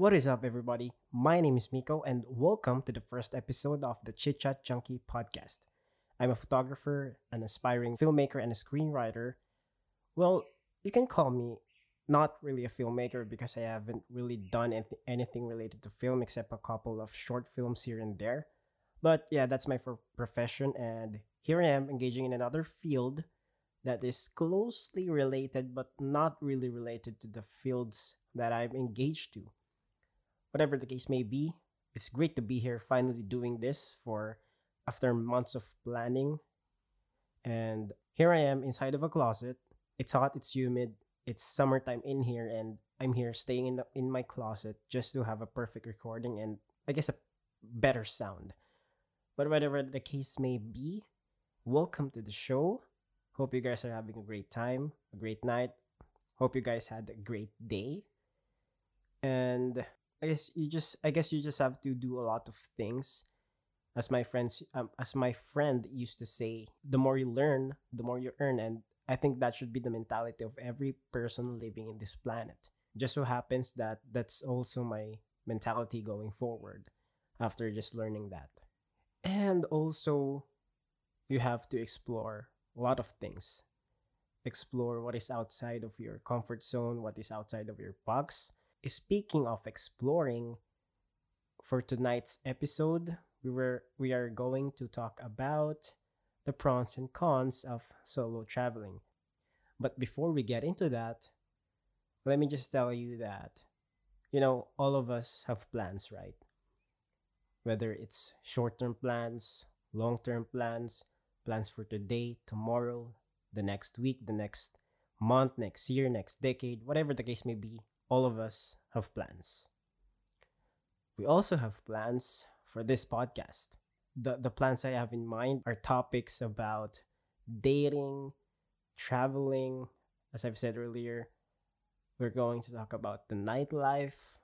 What is up, everybody? My name is Miko, and welcome to the first episode of the Chit Chat Junkie podcast. I'm a photographer, an aspiring filmmaker, and a screenwriter. Well, you can call me not really a filmmaker because I haven't really done anyth- anything related to film except a couple of short films here and there. But yeah, that's my profession, and here I am engaging in another field that is closely related but not really related to the fields that I'm engaged to. Whatever the case may be, it's great to be here finally doing this for after months of planning. And here I am inside of a closet. It's hot, it's humid, it's summertime in here and I'm here staying in the, in my closet just to have a perfect recording and I guess a better sound. But whatever the case may be, welcome to the show. Hope you guys are having a great time, a great night. Hope you guys had a great day. And I guess you just I guess you just have to do a lot of things. As my friends um, as my friend used to say, the more you learn, the more you earn and I think that should be the mentality of every person living in this planet. Just so happens that that's also my mentality going forward after just learning that. And also you have to explore a lot of things. Explore what is outside of your comfort zone, what is outside of your box. Speaking of exploring, for tonight's episode, we were we are going to talk about the pros and cons of solo traveling. But before we get into that, let me just tell you that you know, all of us have plans, right? Whether it's short-term plans, long-term plans, plans for today, tomorrow, the next week, the next month, next year, next decade, whatever the case may be, all of us have plans. We also have plans for this podcast. The, the plans I have in mind are topics about dating, traveling. As I've said earlier, we're going to talk about the nightlife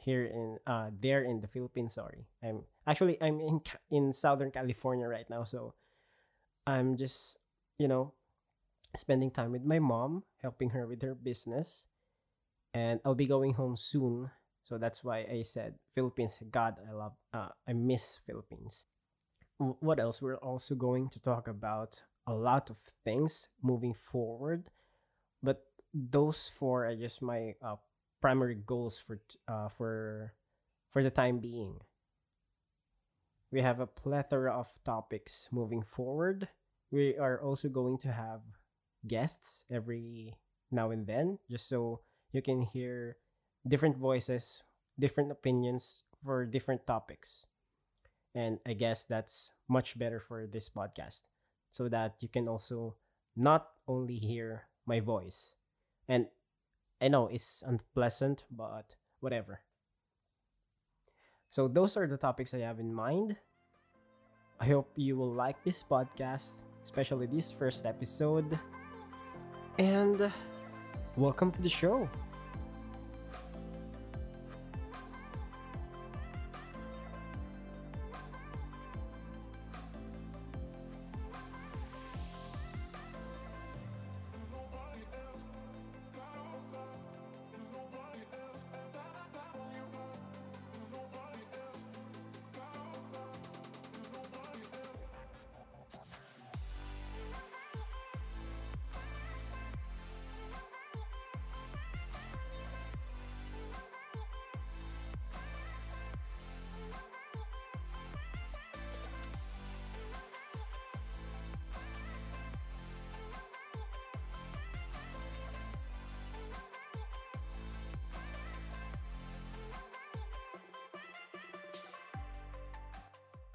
here in uh there in the Philippines. Sorry, I'm actually I'm in in Southern California right now, so I'm just you know spending time with my mom, helping her with her business, and I'll be going home soon. So that's why I said Philippines. God, I love. Uh, I miss Philippines. W- What else? We're also going to talk about a lot of things moving forward, but those four are just my uh, primary goals for uh, for for the time being. We have a plethora of topics moving forward. We are also going to have guests every now and then, just so you can hear different voices, different opinions for different topics. And I guess that's much better for this podcast so that you can also not only hear my voice. And I know it's unpleasant, but whatever. So, those are the topics I have in mind. I hope you will like this podcast, especially this first episode. And welcome to the show.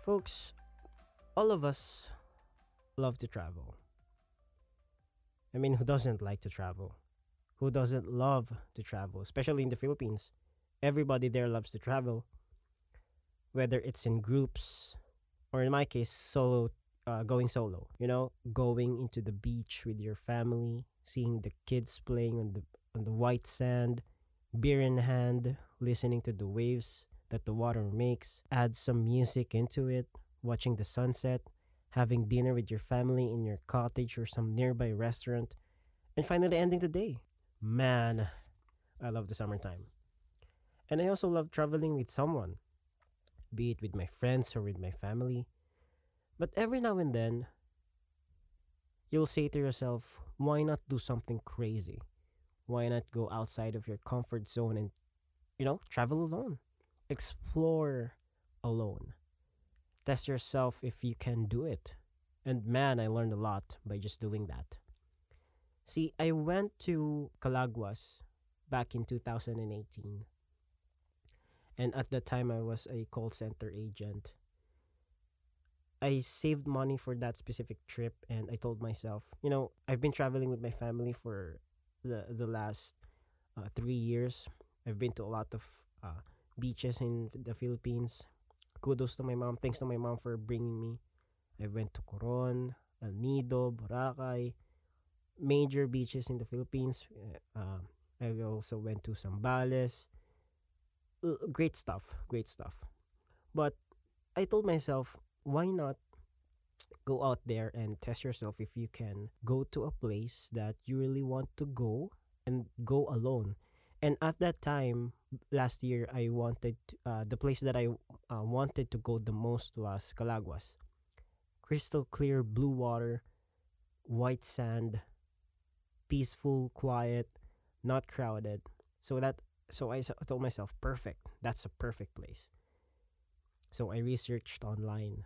Folks, all of us love to travel. I mean, who doesn't like to travel? Who doesn't love to travel, especially in the Philippines? Everybody there loves to travel, whether it's in groups or in my case, solo, uh, going solo. You know, going into the beach with your family, seeing the kids playing on the on the white sand, beer in hand, listening to the waves that the water makes, add some music into it, watching the sunset, having dinner with your family in your cottage or some nearby restaurant, and finally ending the day. Man, I love the summertime. And I also love traveling with someone, be it with my friends or with my family. But every now and then, you'll say to yourself, why not do something crazy? Why not go outside of your comfort zone and, you know, travel alone? Explore alone. Test yourself if you can do it. And man, I learned a lot by just doing that. See, I went to Calaguas back in 2018. And at that time, I was a call center agent. I saved money for that specific trip, and I told myself, you know, I've been traveling with my family for the the last uh, three years. I've been to a lot of uh, beaches in the Philippines. Kudos to my mom. Thanks to my mom for bringing me. I went to Coron, El Nido, Boracay, major beaches in the Philippines. Uh, I also went to Zambales. Uh, great stuff, great stuff. But I told myself, why not go out there and test yourself if you can go to a place that you really want to go and go alone. And at that time, last year, I wanted uh, the place that I uh, wanted to go the most was Calaguas. Crystal clear blue water, white sand, peaceful, quiet, not crowded. So that so I told myself, perfect. That's a perfect place. So I researched online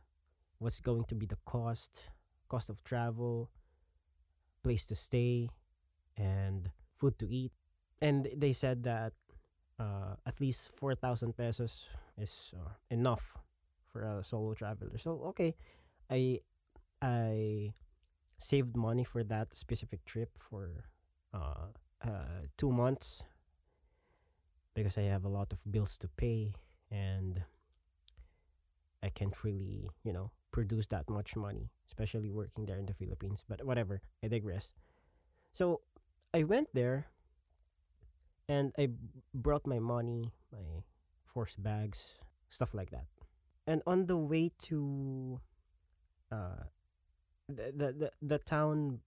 what's going to be the cost, cost of travel, place to stay, and food to eat. And they said that uh, at least 4,000 pesos is uh, enough for a solo traveler. So okay, I I saved money for that specific trip for uh, uh, two months because I have a lot of bills to pay and I can't really, you know, produce that much money, especially working there in the Philippines. But whatever, I digress. So I went there and I brought my money, my force bags, stuff like that. And on the way to uh, the, the, the, the town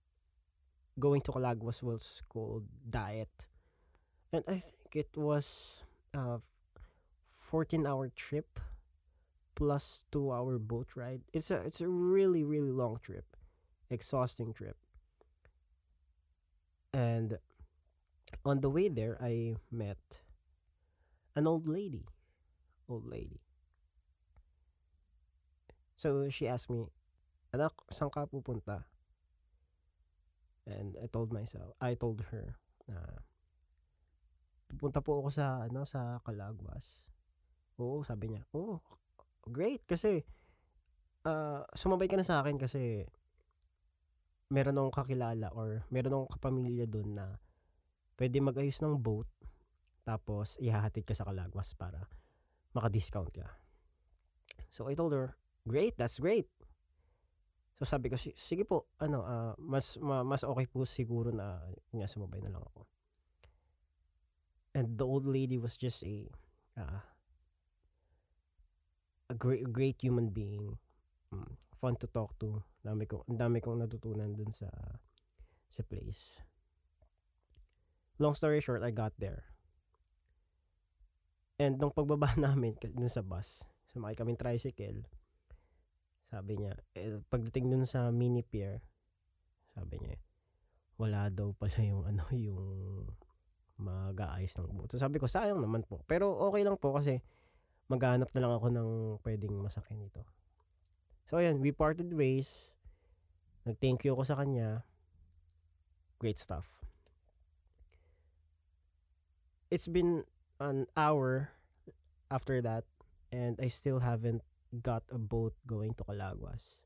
going to Calaguas was called Daet. And I think it was a 14 hour trip plus two hour boat ride. It's a it's a really really long trip, exhausting trip. And on the way there, I met an old lady, old lady. So she asked me, "Anak, saan ka pupunta?" And I told myself, I told her, na pupunta po ako sa ano sa Calaguas. Oo, sabi niya. Oo, great kasi uh, sumabay ka na sa akin kasi meron akong kakilala or meron akong kapamilya doon na pwede mag-ayos ng boat tapos ihahatid ka sa Calagwas para maka-discount ka. So I told her, great, that's great. So sabi ko, sige po, ano, uh, mas ma, mas okay po siguro na nga sumabay na lang ako. And the old lady was just a uh, a great great human being. Um, fun to talk to. Dami ko, dami kong natutunan dun sa sa place. Long story short, I got there. And nung pagbaba namin dun sa bus, sumakay kaming tricycle, sabi niya, eh, pagdating dun sa mini pier, sabi niya, wala daw pala yung ano, yung mag-aayos ng boat. So sabi ko, sayang naman po. Pero okay lang po kasi maghanap na lang ako ng pwedeng masakyan dito. So, ayan, we parted ways. Nag-thank you ako sa kanya. Great stuff. It's been an hour after that and I still haven't got a boat going to Calaguas.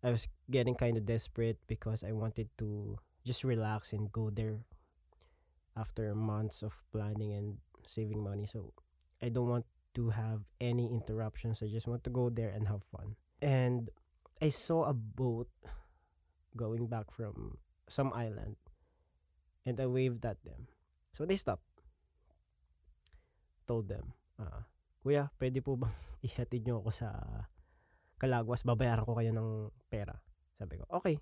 I was getting kind of desperate because I wanted to just relax and go there after months of planning and saving money. So I don't want to have any interruptions. I just want to go there and have fun. And I saw a boat going back from some island and I waved at them. So they stopped. Told them, uh, Kuya, pwede po bang ihatid nyo ako sa Kalagwas? Babayaran ko kayo ng pera. Sabi ko, okay.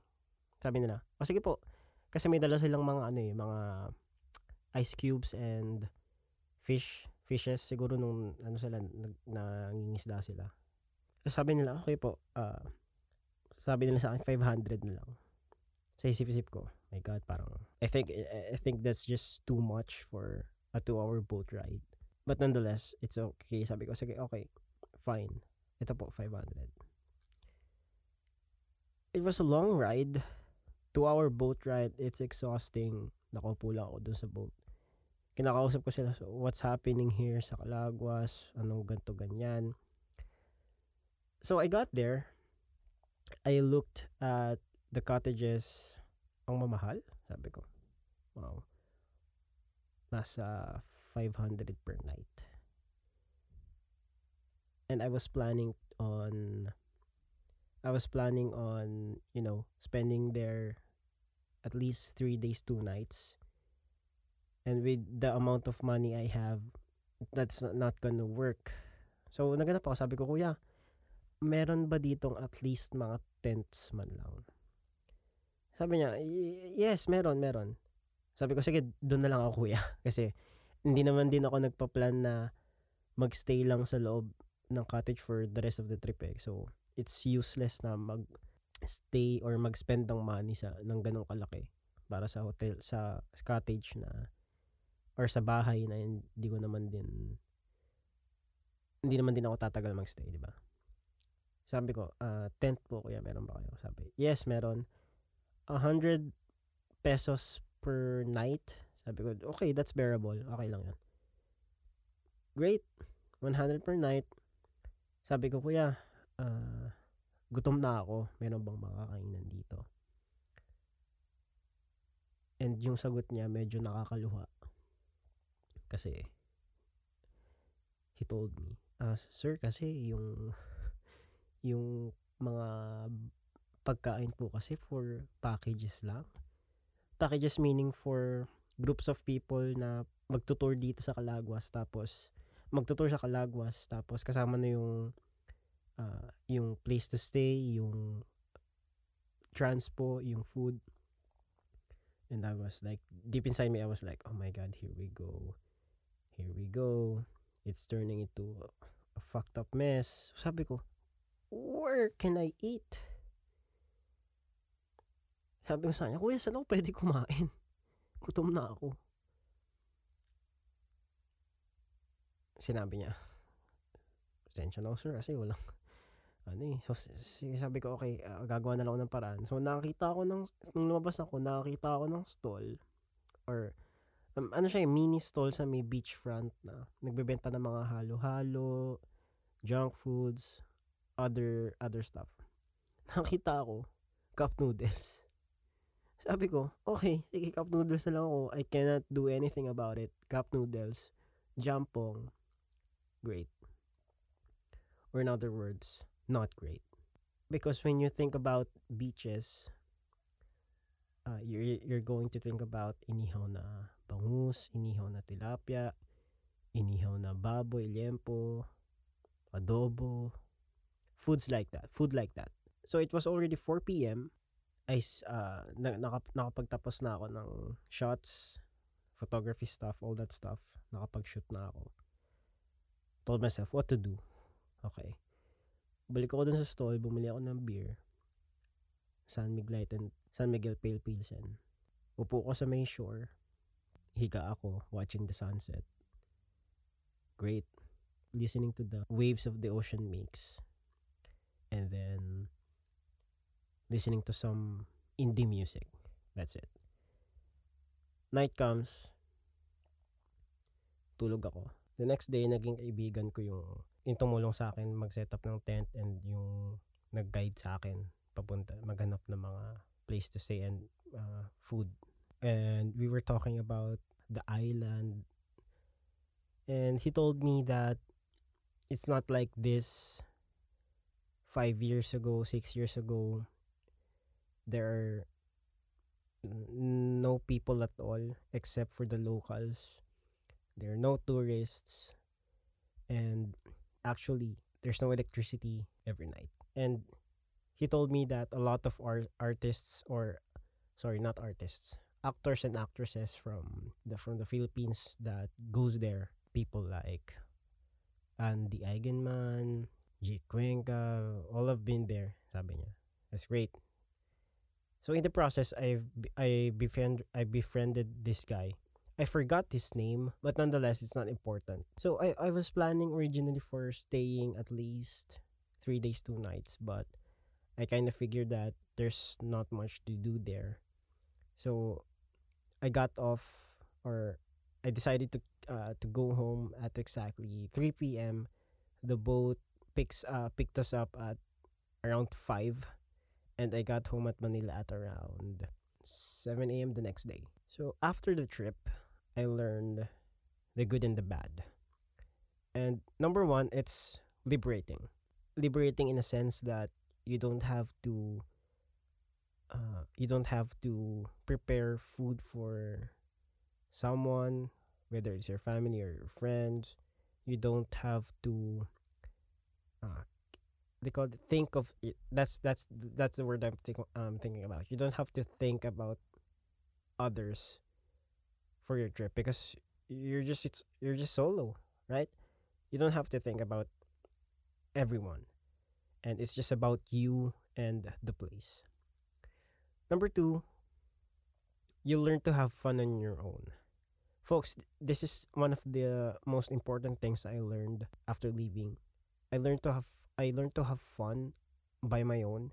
Sabi nila, o sige po. Kasi may dala silang mga ano eh, mga ice cubes and fish fishes siguro nung ano sila nag nangingisda sila. Sabi nila, okay po, uh, sabi nila sa akin 500 na lang. Sa isip-isip ko, my god, parang I think I think that's just too much for a 2-hour boat ride. But nonetheless, it's okay. Sabi ko, sige, okay, fine. Ito po, 500. It was a long ride. 2-hour boat ride. It's exhausting. Nakaupo lang ako dun sa boat kinakausap ko sila, so what's happening here sa Calagwas, anong ganto ganyan. So I got there, I looked at the cottages, ang mamahal, sabi ko. Wow. Nasa 500 per night. And I was planning on I was planning on, you know, spending there at least 3 days, 2 nights and with the amount of money I have that's not gonna work so naganap ako sabi ko kuya meron ba ditong at least mga tents man lang sabi niya yes meron meron sabi ko sige doon na lang ako kuya kasi hindi naman din ako nagpa-plan na magstay lang sa loob ng cottage for the rest of the trip eh. So, it's useless na mag stay or mag-spend ng money sa ng ganong kalaki para sa hotel sa cottage na or sa bahay na hindi ko naman din hindi naman din ako tatagal magstay, di ba? Sabi ko, uh, tent po kuya, meron ba kayo? Sabi, yes, meron. 100 pesos per night. Sabi ko, okay, that's bearable. Okay lang yan. Great. 100 per night. Sabi ko, kuya, uh, gutom na ako. Meron bang makakainan dito? And yung sagot niya, medyo nakakaluha. Kasi, he told me, uh, sir, kasi yung, yung mga pagkain po kasi for packages lang. Packages meaning for groups of people na magtutour dito sa Calagwas tapos magtutour sa Calagwas tapos kasama na yung uh, yung place to stay, yung transpo, yung food. And I was like, deep inside me, I was like, oh my God, here we go here we go. It's turning into a fucked up mess. Sabi ko, where can I eat? Sabi ko sa kanya, kuya, saan ako pwede kumain? Gutom na ako. Sinabi niya, pasensya na sir kasi walang ano eh. So, sabi ko, okay, uh, gagawa na lang ako ng paraan. So, nakakita ako ng, nung lumabas ako, nakakita ako ng stall or um, ano siya, eh, mini stall sa may beachfront na nagbebenta ng mga halo-halo, junk foods, other other stuff. Nakita ako, cup noodles. Sabi ko, okay, sige, cup noodles na lang ako. I cannot do anything about it. Cup noodles, jampong, great. Or in other words, not great. Because when you think about beaches, uh, you're, you're going to think about inihaw na bangus, inihaw na tilapia, inihaw na baboy, liempo, adobo, foods like that, food like that. So it was already 4 p.m. I uh, nakap nakapagtapos na ako ng shots, photography stuff, all that stuff. Nakapag-shoot na ako. Told myself what to do. Okay. Balik ako dun sa stall, bumili ako ng beer. San Miguel and San Miguel Pale Pilsen. Upo ko sa may shore higa ako watching the sunset. Great. Listening to the waves of the ocean makes. And then listening to some indie music. That's it. Night comes. Tulog ako. The next day, naging kaibigan ko yung, yung tumulong sa akin mag-set up ng tent and yung nag-guide sa akin papunta, maghanap ng mga place to stay and uh, food and we were talking about the island and he told me that it's not like this five years ago six years ago there are no people at all except for the locals there are no tourists and actually there's no electricity every night and he told me that a lot of art artists or sorry not artists actors and actresses from the from the Philippines that goes there. People like Andi Eigenmann, Jake Cuenca, all have been there. Sabi niya. That's great. So in the process, I I befriend I befriended this guy. I forgot his name, but nonetheless, it's not important. So I, I was planning originally for staying at least three days, two nights, but I kind of figured that there's not much to do there. So I got off, or I decided to uh, to go home at exactly 3 p.m. The boat picks uh, picked us up at around 5 and I got home at Manila at around 7 a.m. the next day. So after the trip, I learned the good and the bad. And number one, it's liberating. Liberating in a sense that you don't have to uh, you don't have to prepare food for someone, whether it's your family or your friends. You don't have to uh, they call it think of it. That's that's that's the word I'm think, um, thinking about. You don't have to think about others for your trip because you're just it's you're just solo, right? You don't have to think about everyone. And it's just about you and the place. Number 2, you learn to have fun on your own. Folks, this is one of the most important things I learned after leaving. I learned to have I learned to have fun by my own,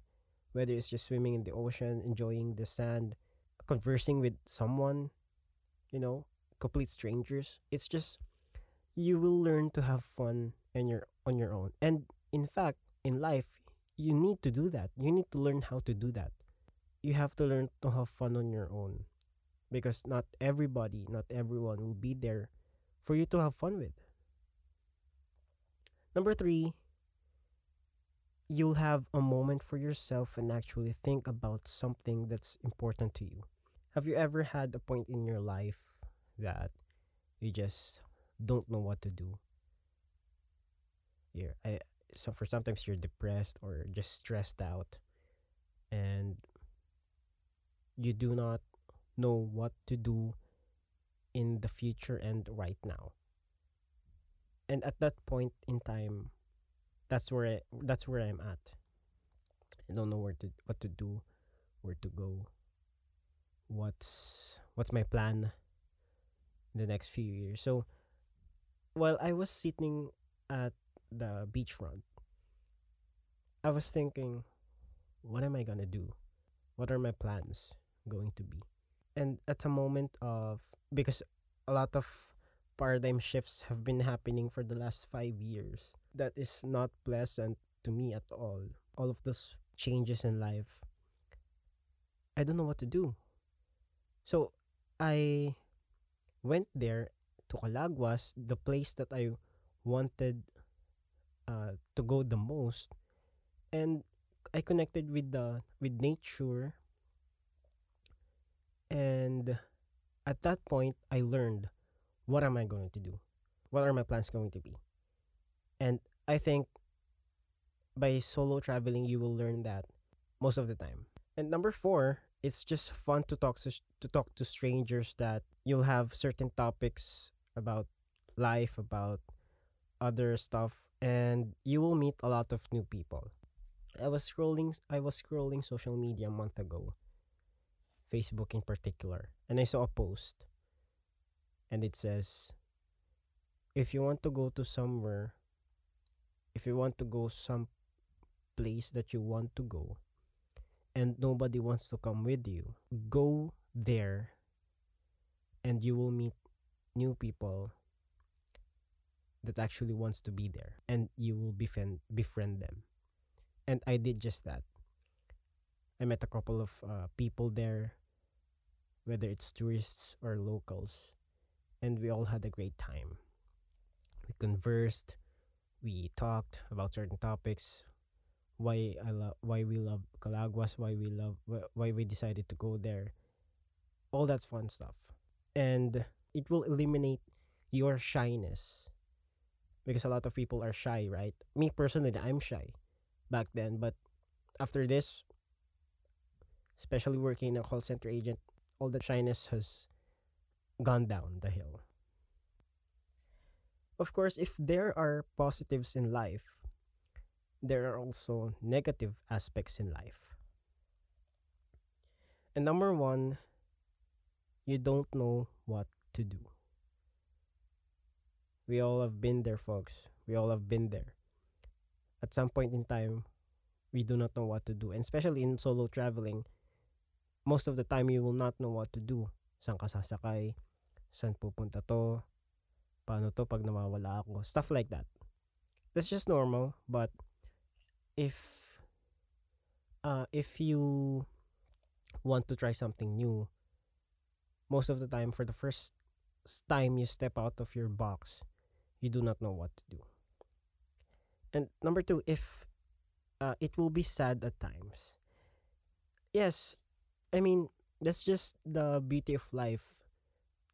whether it's just swimming in the ocean, enjoying the sand, conversing with someone, you know, complete strangers. It's just you will learn to have fun and you're on your own. And in fact, in life, you need to do that. You need to learn how to do that. You have to learn to have fun on your own because not everybody, not everyone will be there for you to have fun with. Number 3, you'll have a moment for yourself and actually think about something that's important to you. Have you ever had a point in your life that you just don't know what to do? Here, I so for sometimes you're depressed or just stressed out and you do not know what to do in the future and right now. And at that point in time, that's where I, that's where I'm at. I don't know where to what to do, where to go. What's what's my plan in the next few years? So while I was sitting at the beachfront, I was thinking, what am I gonna do? What are my plans going to be? And at a moment of because a lot of paradigm shifts have been happening for the last five years that is not pleasant to me at all. All of those changes in life. I don't know what to do. So I went there to Calaguas, the place that I wanted uh, to go the most, and I connected with the with nature. And at that point, I learned what am I going to do? What are my plans going to be? And I think by solo traveling, you will learn that most of the time. And number four, it's just fun to talk to, to talk to strangers that you'll have certain topics about life, about other stuff, and you will meet a lot of new people. I was scrolling I was scrolling social media a month ago, Facebook in particular, and I saw a post and it says if you want to go to somewhere if you want to go some place that you want to go and nobody wants to come with you go there and you will meet new people that actually wants to be there and you will befriend befriend them. And i did just that. I met a couple of uh, people there whether it's tourists or locals and we all had a great time. We conversed we talked about certain topics why I love why we love Calaguas why we love why we decided to go there. All that fun stuff. And it will eliminate your shyness because a lot of people are shy right? Me personally I'm shy back then but after this especially working in a call center agent all the shyness has gone down the hill. Of course, if there are positives in life, there are also negative aspects in life. And number one, you don't know what to do. We all have been there, folks. We all have been there. At some point in time, we do not know what to do. And especially in solo traveling, most of the time you will not know what to do. Saan ka sasakay? Saan pupunta to? Paano to pag nawawala ako? Stuff like that. That's just normal, but if uh if you want to try something new, most of the time for the first time you step out of your box, you do not know what to do. And number two, if uh, it will be sad at times. Yes, I mean, that's just the beauty of life.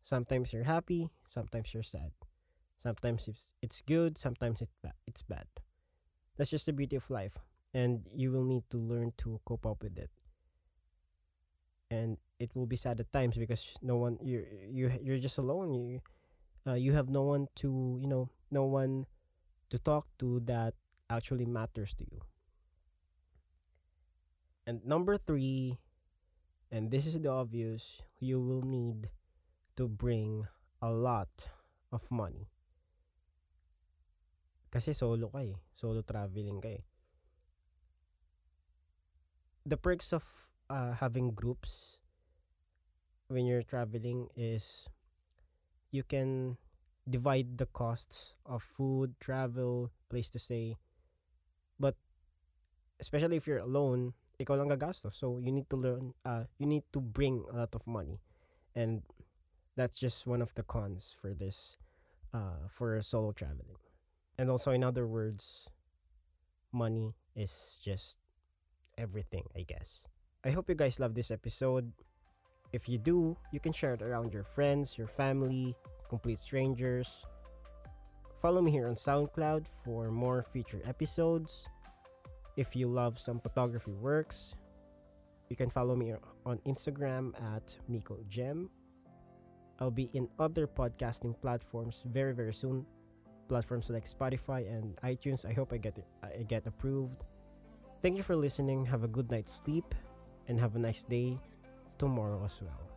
Sometimes you're happy, sometimes you're sad. Sometimes it's it's good, sometimes it's bad. It's bad. That's just the beauty of life, and you will need to learn to cope up with it. And it will be sad at times because no one you you you're just alone. You uh, you have no one to you know no one to talk to that actually matters to you. And number three, and this is the obvious, you will need to bring a lot of money. Kasi solo ka eh. Solo traveling ka eh. The perks of uh, having groups when you're traveling is you can divide the costs of food, travel, place to stay. But especially if you're alone, ikaw lang gagastos. So you need to learn uh you need to bring a lot of money. And that's just one of the cons for this uh for solo traveling. And also in other words, money is just everything, I guess. I hope you guys love this episode. If you do, you can share it around your friends, your family, complete strangers. Follow me here on SoundCloud for more future episodes. If you love some photography works, you can follow me on Instagram at Miko Gem. I'll be in other podcasting platforms very very soon. Platforms like Spotify and iTunes. I hope I get it, I get approved. Thank you for listening. Have a good night's sleep and have a nice day tomorrow as well.